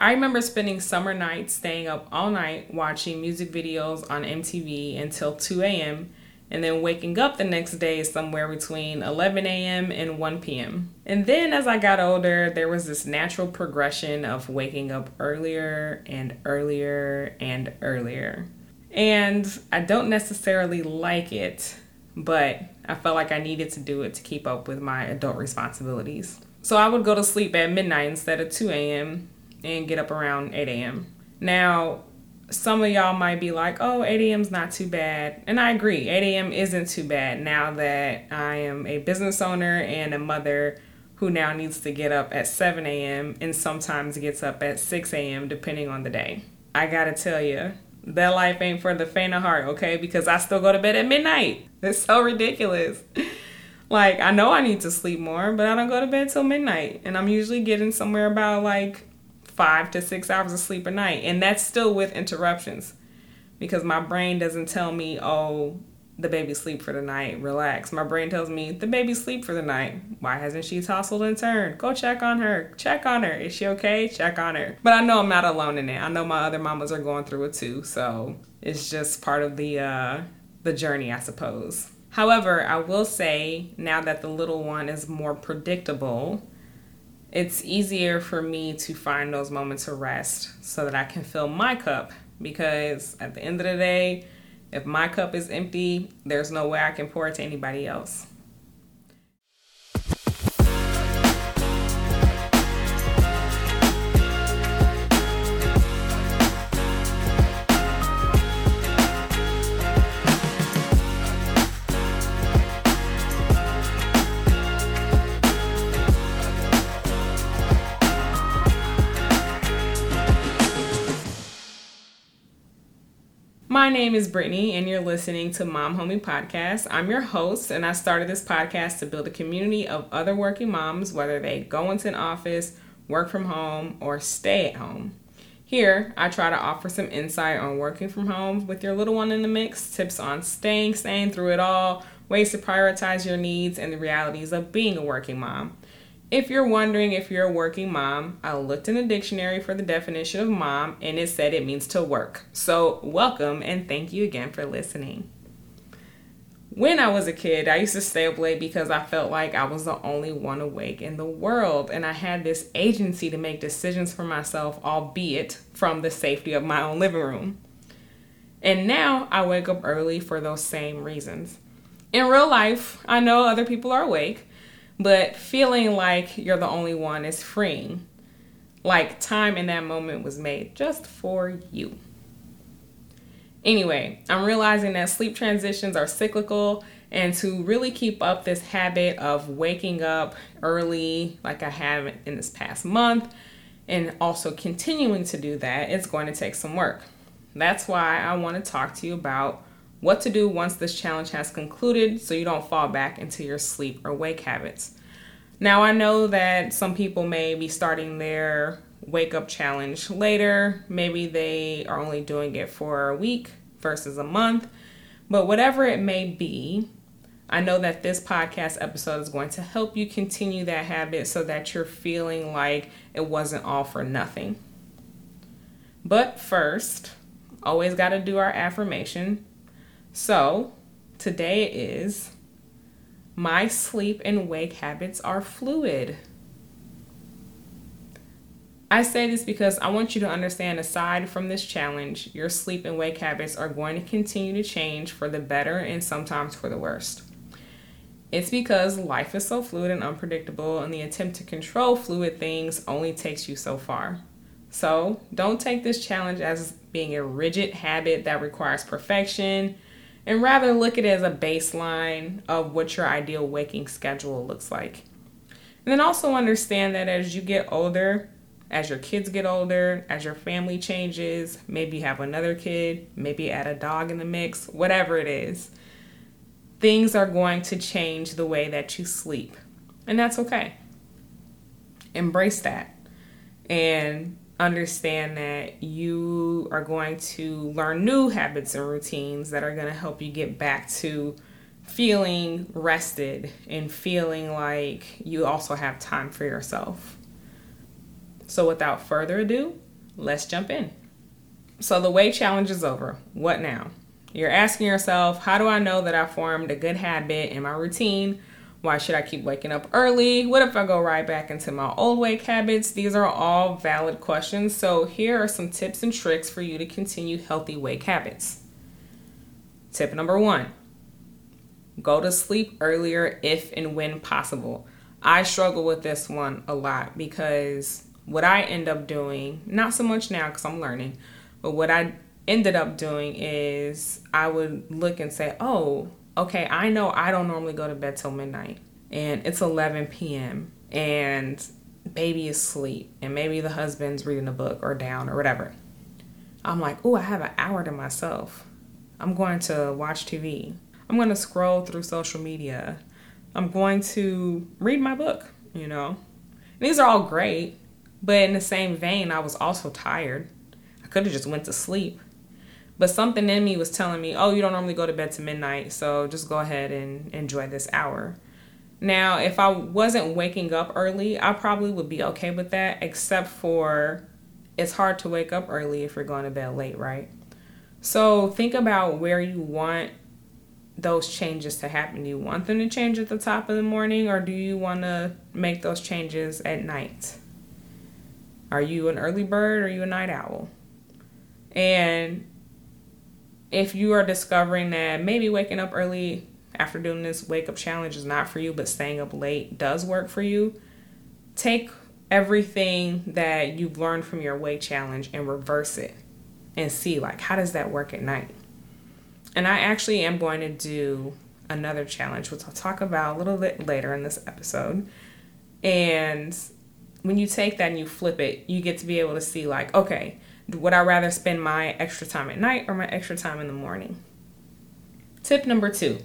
I remember spending summer nights staying up all night watching music videos on MTV until 2 a.m. and then waking up the next day somewhere between 11 a.m. and 1 p.m. And then as I got older, there was this natural progression of waking up earlier and earlier and earlier. And I don't necessarily like it, but I felt like I needed to do it to keep up with my adult responsibilities. So I would go to sleep at midnight instead of 2 a.m and get up around 8 a.m. Now, some of y'all might be like, oh, 8 a.m. is not too bad. And I agree, 8 a.m. isn't too bad now that I am a business owner and a mother who now needs to get up at 7 a.m. and sometimes gets up at 6 a.m. depending on the day. I gotta tell you, that life ain't for the faint of heart, okay? Because I still go to bed at midnight. It's so ridiculous. like, I know I need to sleep more, but I don't go to bed till midnight. And I'm usually getting somewhere about like five to six hours of sleep a night. And that's still with interruptions because my brain doesn't tell me, oh, the baby sleep for the night, relax. My brain tells me the baby sleep for the night. Why hasn't she tousled and turned? Go check on her. Check on her. Is she okay? Check on her. But I know I'm not alone in it. I know my other mamas are going through it too. So it's just part of the uh the journey, I suppose. However, I will say now that the little one is more predictable, it's easier for me to find those moments of rest so that I can fill my cup because at the end of the day, if my cup is empty, there's no way I can pour it to anybody else. My name is Brittany, and you're listening to Mom Homie Podcast. I'm your host, and I started this podcast to build a community of other working moms, whether they go into an office, work from home, or stay at home. Here, I try to offer some insight on working from home with your little one in the mix, tips on staying sane through it all, ways to prioritize your needs, and the realities of being a working mom. If you're wondering if you're a working mom, I looked in the dictionary for the definition of mom and it said it means to work. So, welcome and thank you again for listening. When I was a kid, I used to stay up late because I felt like I was the only one awake in the world and I had this agency to make decisions for myself, albeit from the safety of my own living room. And now I wake up early for those same reasons. In real life, I know other people are awake but feeling like you're the only one is freeing. Like time in that moment was made just for you. Anyway, I'm realizing that sleep transitions are cyclical, and to really keep up this habit of waking up early, like I have in this past month, and also continuing to do that, it's going to take some work. That's why I want to talk to you about what to do once this challenge has concluded so you don't fall back into your sleep or wake habits. Now, I know that some people may be starting their wake up challenge later. Maybe they are only doing it for a week versus a month. But whatever it may be, I know that this podcast episode is going to help you continue that habit so that you're feeling like it wasn't all for nothing. But first, always got to do our affirmation. So today is my sleep and wake habits are fluid. I say this because I want you to understand aside from this challenge, your sleep and wake habits are going to continue to change for the better and sometimes for the worst. It's because life is so fluid and unpredictable, and the attempt to control fluid things only takes you so far. So, don't take this challenge as being a rigid habit that requires perfection and rather look at it as a baseline of what your ideal waking schedule looks like. And then also understand that as you get older, as your kids get older, as your family changes, maybe you have another kid, maybe add a dog in the mix, whatever it is, things are going to change the way that you sleep. And that's okay. Embrace that. And understand that you are going to learn new habits and routines that are going to help you get back to feeling rested and feeling like you also have time for yourself. So, without further ado, let's jump in. So the weight challenge is over. What now? You're asking yourself, how do I know that I formed a good habit in my routine? Why should I keep waking up early? What if I go right back into my old wake habits? These are all valid questions. So, here are some tips and tricks for you to continue healthy wake habits. Tip number one go to sleep earlier if and when possible. I struggle with this one a lot because what I end up doing, not so much now because I'm learning, but what I ended up doing is I would look and say, oh, okay, I know I don't normally go to bed till midnight and it's 11 p.m. and baby is asleep and maybe the husband's reading a book or down or whatever. I'm like, oh, I have an hour to myself. I'm going to watch TV. I'm going to scroll through social media. I'm going to read my book, you know. And these are all great, but in the same vein, I was also tired. I could have just went to sleep. But something in me was telling me, oh, you don't normally go to bed to midnight, so just go ahead and enjoy this hour. Now, if I wasn't waking up early, I probably would be okay with that, except for it's hard to wake up early if you're going to bed late, right? So think about where you want those changes to happen. Do you want them to change at the top of the morning, or do you want to make those changes at night? Are you an early bird or are you a night owl? And if you are discovering that maybe waking up early after doing this wake up challenge is not for you, but staying up late does work for you, take everything that you've learned from your wake challenge and reverse it and see like how does that work at night. And I actually am going to do another challenge, which I'll talk about a little bit later in this episode. And when you take that and you flip it, you get to be able to see like, okay, would I rather spend my extra time at night or my extra time in the morning? Tip number two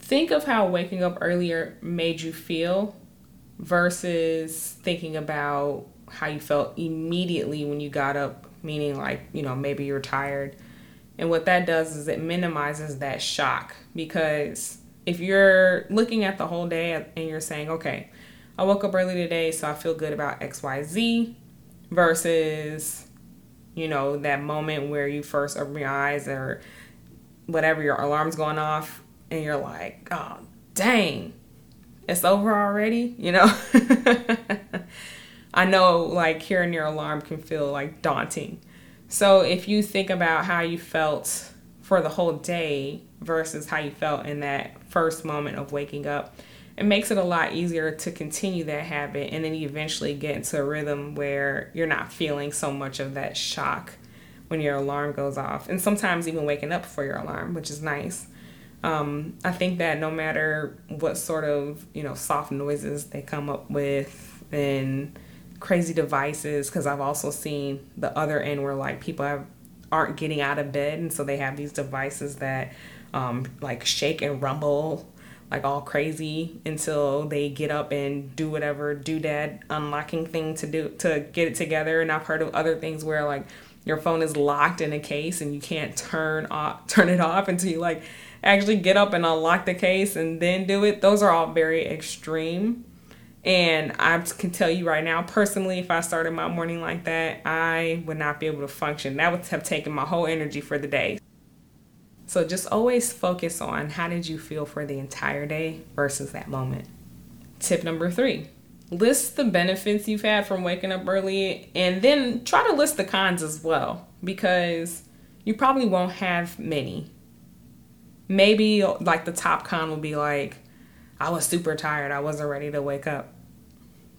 think of how waking up earlier made you feel versus thinking about how you felt immediately when you got up, meaning like, you know, maybe you're tired. And what that does is it minimizes that shock because if you're looking at the whole day and you're saying, okay, I woke up early today, so I feel good about XYZ, versus you know that moment where you first open your eyes or whatever your alarm's going off and you're like oh dang it's over already you know? I know like hearing your alarm can feel like daunting. So if you think about how you felt for the whole day versus how you felt in that first moment of waking up it makes it a lot easier to continue that habit and then you eventually get into a rhythm where you're not feeling so much of that shock when your alarm goes off and sometimes even waking up before your alarm which is nice. Um, i think that no matter what sort of you know soft noises they come up with and crazy devices because i've also seen the other end where like people have, aren't getting out of bed and so they have these devices that um, like shake and rumble like all crazy until they get up and do whatever doodad unlocking thing to do to get it together. And I've heard of other things where like your phone is locked in a case and you can't turn off turn it off until you like actually get up and unlock the case and then do it. Those are all very extreme. And I can tell you right now, personally, if I started my morning like that, I would not be able to function. That would have taken my whole energy for the day. So just always focus on how did you feel for the entire day versus that moment. Tip number three list the benefits you've had from waking up early and then try to list the cons as well because you probably won't have many. Maybe like the top con will be like, I was super tired, I wasn't ready to wake up.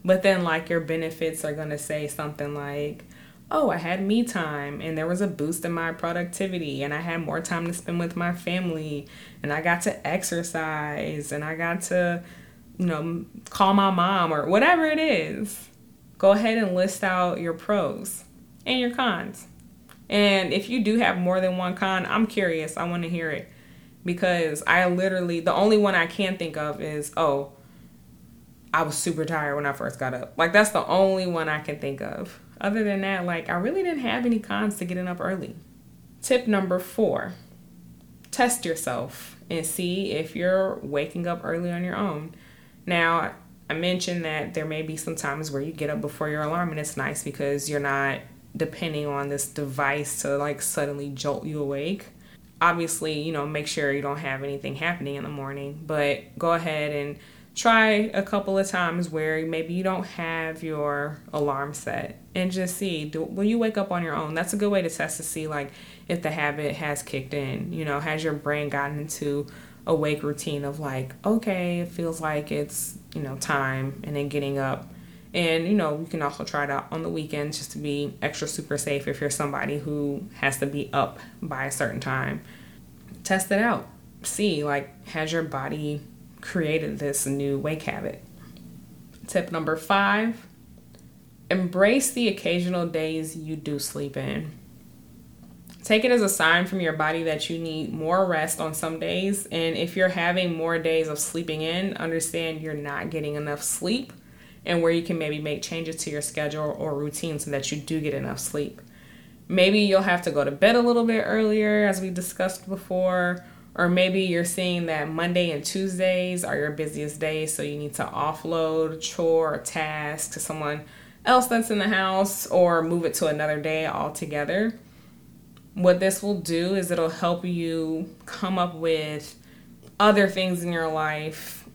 But then, like, your benefits are gonna say something like, oh, I had me time and there was a boost in my productivity and I had more time to spend with my family and I got to exercise and I got to, you know, call my mom or whatever it is. Go ahead and list out your pros and your cons. And if you do have more than one con, I'm curious. I want to hear it because I literally, the only one I can think of is, oh, I was super tired when I first got up. Like, that's the only one I can think of. Other than that, like I really didn't have any cons to getting up early. Tip number four test yourself and see if you're waking up early on your own. Now, I mentioned that there may be some times where you get up before your alarm, and it's nice because you're not depending on this device to like suddenly jolt you awake. Obviously, you know, make sure you don't have anything happening in the morning, but go ahead and try a couple of times where maybe you don't have your alarm set and just see. Do, will you wake up on your own that's a good way to test to see like if the habit has kicked in. You know has your brain gotten into a wake routine of like okay it feels like it's you know time and then getting up. And you know you can also try it out on the weekends just to be extra super safe if you're somebody who has to be up by a certain time. Test it out. See like has your body created this new wake habit. Tip number five embrace the occasional days you do sleep in. Take it as a sign from your body that you need more rest on some days. And if you're having more days of sleeping in, understand you're not getting enough sleep and where you can maybe make changes to your schedule or routine so that you do get enough sleep. Maybe you'll have to go to bed a little bit earlier, as we discussed before, or maybe you're seeing that Monday and Tuesdays are your busiest days, so you need to offload a chore or task to someone else that's in the house or move it to another day altogether. What this will do is it'll help you come up with other things in your life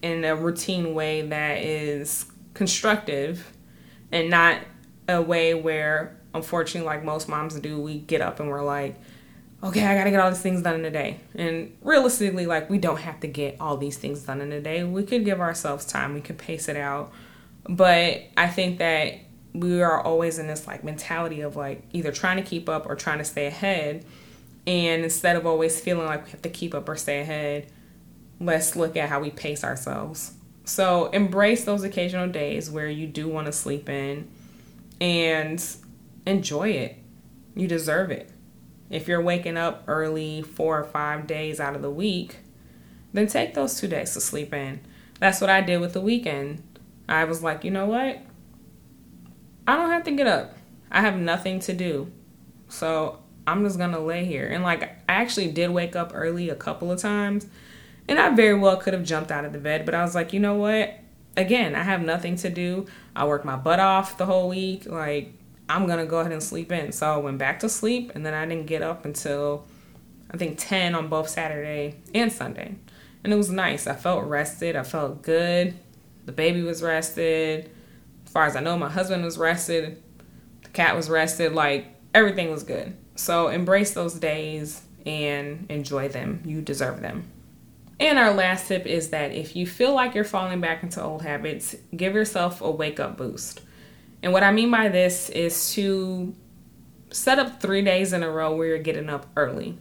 in a routine way that is constructive and not a way where unfortunately like most moms do we get up and we're like okay, I gotta get all these things done in a day. And realistically, like, we don't have to get all these things done in a day. We could give ourselves time, we could pace it out. But I think that we are always in this like mentality of like either trying to keep up or trying to stay ahead. And instead of always feeling like we have to keep up or stay ahead, let's look at how we pace ourselves. So embrace those occasional days where you do want to sleep in and enjoy it. You deserve it. If you're waking up early four or five days out of the week, then take those two days to sleep in. That's what I did with the weekend. I was like, you know what? I don't have to get up. I have nothing to do. So I'm just gonna lay here. And like, I actually did wake up early a couple of times, and I very well could have jumped out of the bed, but I was like, you know what? Again, I have nothing to do. I worked my butt off the whole week. Like, I'm gonna go ahead and sleep in. So I went back to sleep and then I didn't get up until I think 10 on both Saturday and Sunday. And it was nice. I felt rested. I felt good. The baby was rested. As far as I know, my husband was rested. The cat was rested. Like everything was good. So embrace those days and enjoy them. You deserve them. And our last tip is that if you feel like you're falling back into old habits, give yourself a wake up boost. And what I mean by this is to set up three days in a row where you're getting up early.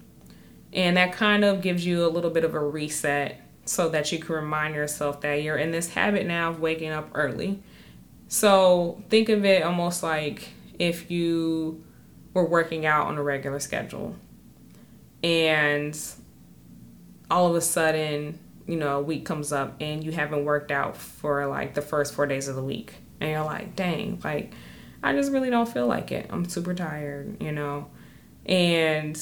And that kind of gives you a little bit of a reset so that you can remind yourself that you're in this habit now of waking up early. So think of it almost like if you were working out on a regular schedule and all of a sudden, you know, a week comes up and you haven't worked out for like the first four days of the week and you're like, dang, like I just really don't feel like it. I'm super tired, you know. And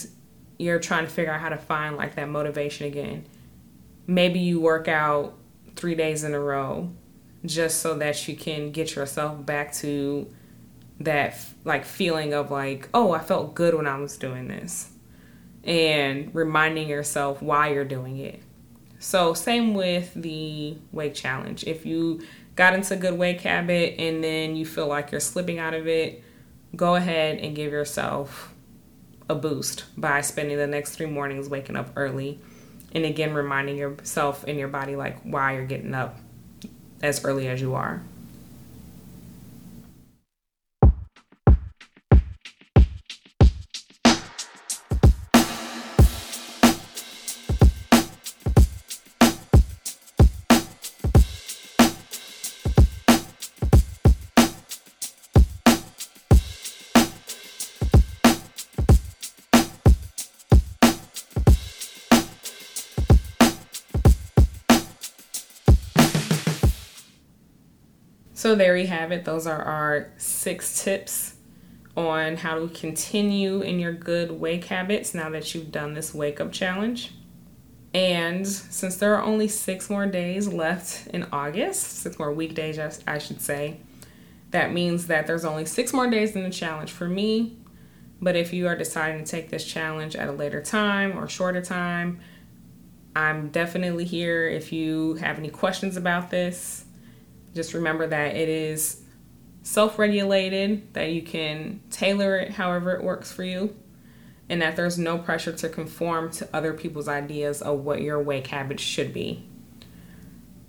you're trying to figure out how to find like that motivation again. Maybe you work out 3 days in a row just so that you can get yourself back to that like feeling of like, oh, I felt good when I was doing this. And reminding yourself why you're doing it. So, same with the wake challenge. If you got into a good wake habit and then you feel like you're slipping out of it, go ahead and give yourself a boost by spending the next three mornings waking up early and again reminding yourself and your body like why you're getting up as early as you are. So there you have it. Those are our six tips on how to continue in your good wake habits now that you've done this wake up challenge. And since there are only six more days left in August, six more weekdays, I should say, That means that there's only six more days in the challenge for me. But if you are deciding to take this challenge at a later time or shorter time, I'm definitely here if you have any questions about this. Just remember that it is self regulated, that you can tailor it however it works for you, and that there's no pressure to conform to other people's ideas of what your wake habits should be.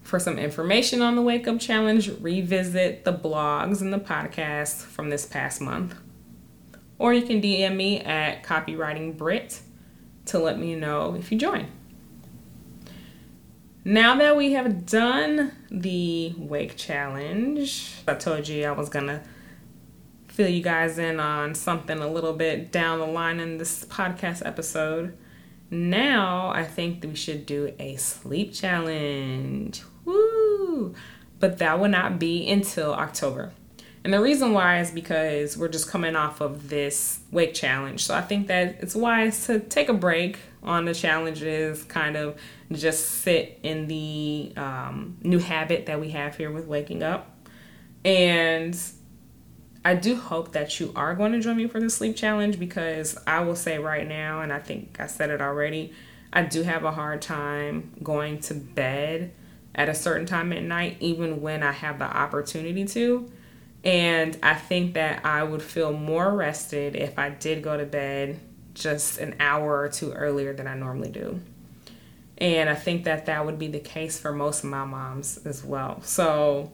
For some information on the Wake Up Challenge, revisit the blogs and the podcasts from this past month. Or you can DM me at Copywriting Britt to let me know if you join. Now that we have done the Wake Challenge, I told you I was gonna fill you guys in on something a little bit down the line in this podcast episode. Now I think we should do a sleep challenge. Woo! But that will not be until October. And the reason why is because we're just coming off of this wake challenge. So I think that it's wise to take a break on the challenges, kind of just sit in the um, new habit that we have here with waking up. And I do hope that you are going to join me for the sleep challenge because I will say right now, and I think I said it already, I do have a hard time going to bed at a certain time at night, even when I have the opportunity to. And I think that I would feel more rested if I did go to bed just an hour or two earlier than I normally do. And I think that that would be the case for most of my moms as well. So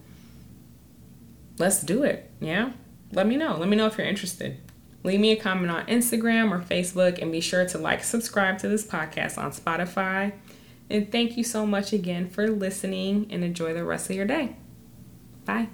let's do it. Yeah. Let me know. Let me know if you're interested. Leave me a comment on Instagram or Facebook and be sure to like, subscribe to this podcast on Spotify. And thank you so much again for listening and enjoy the rest of your day. Bye.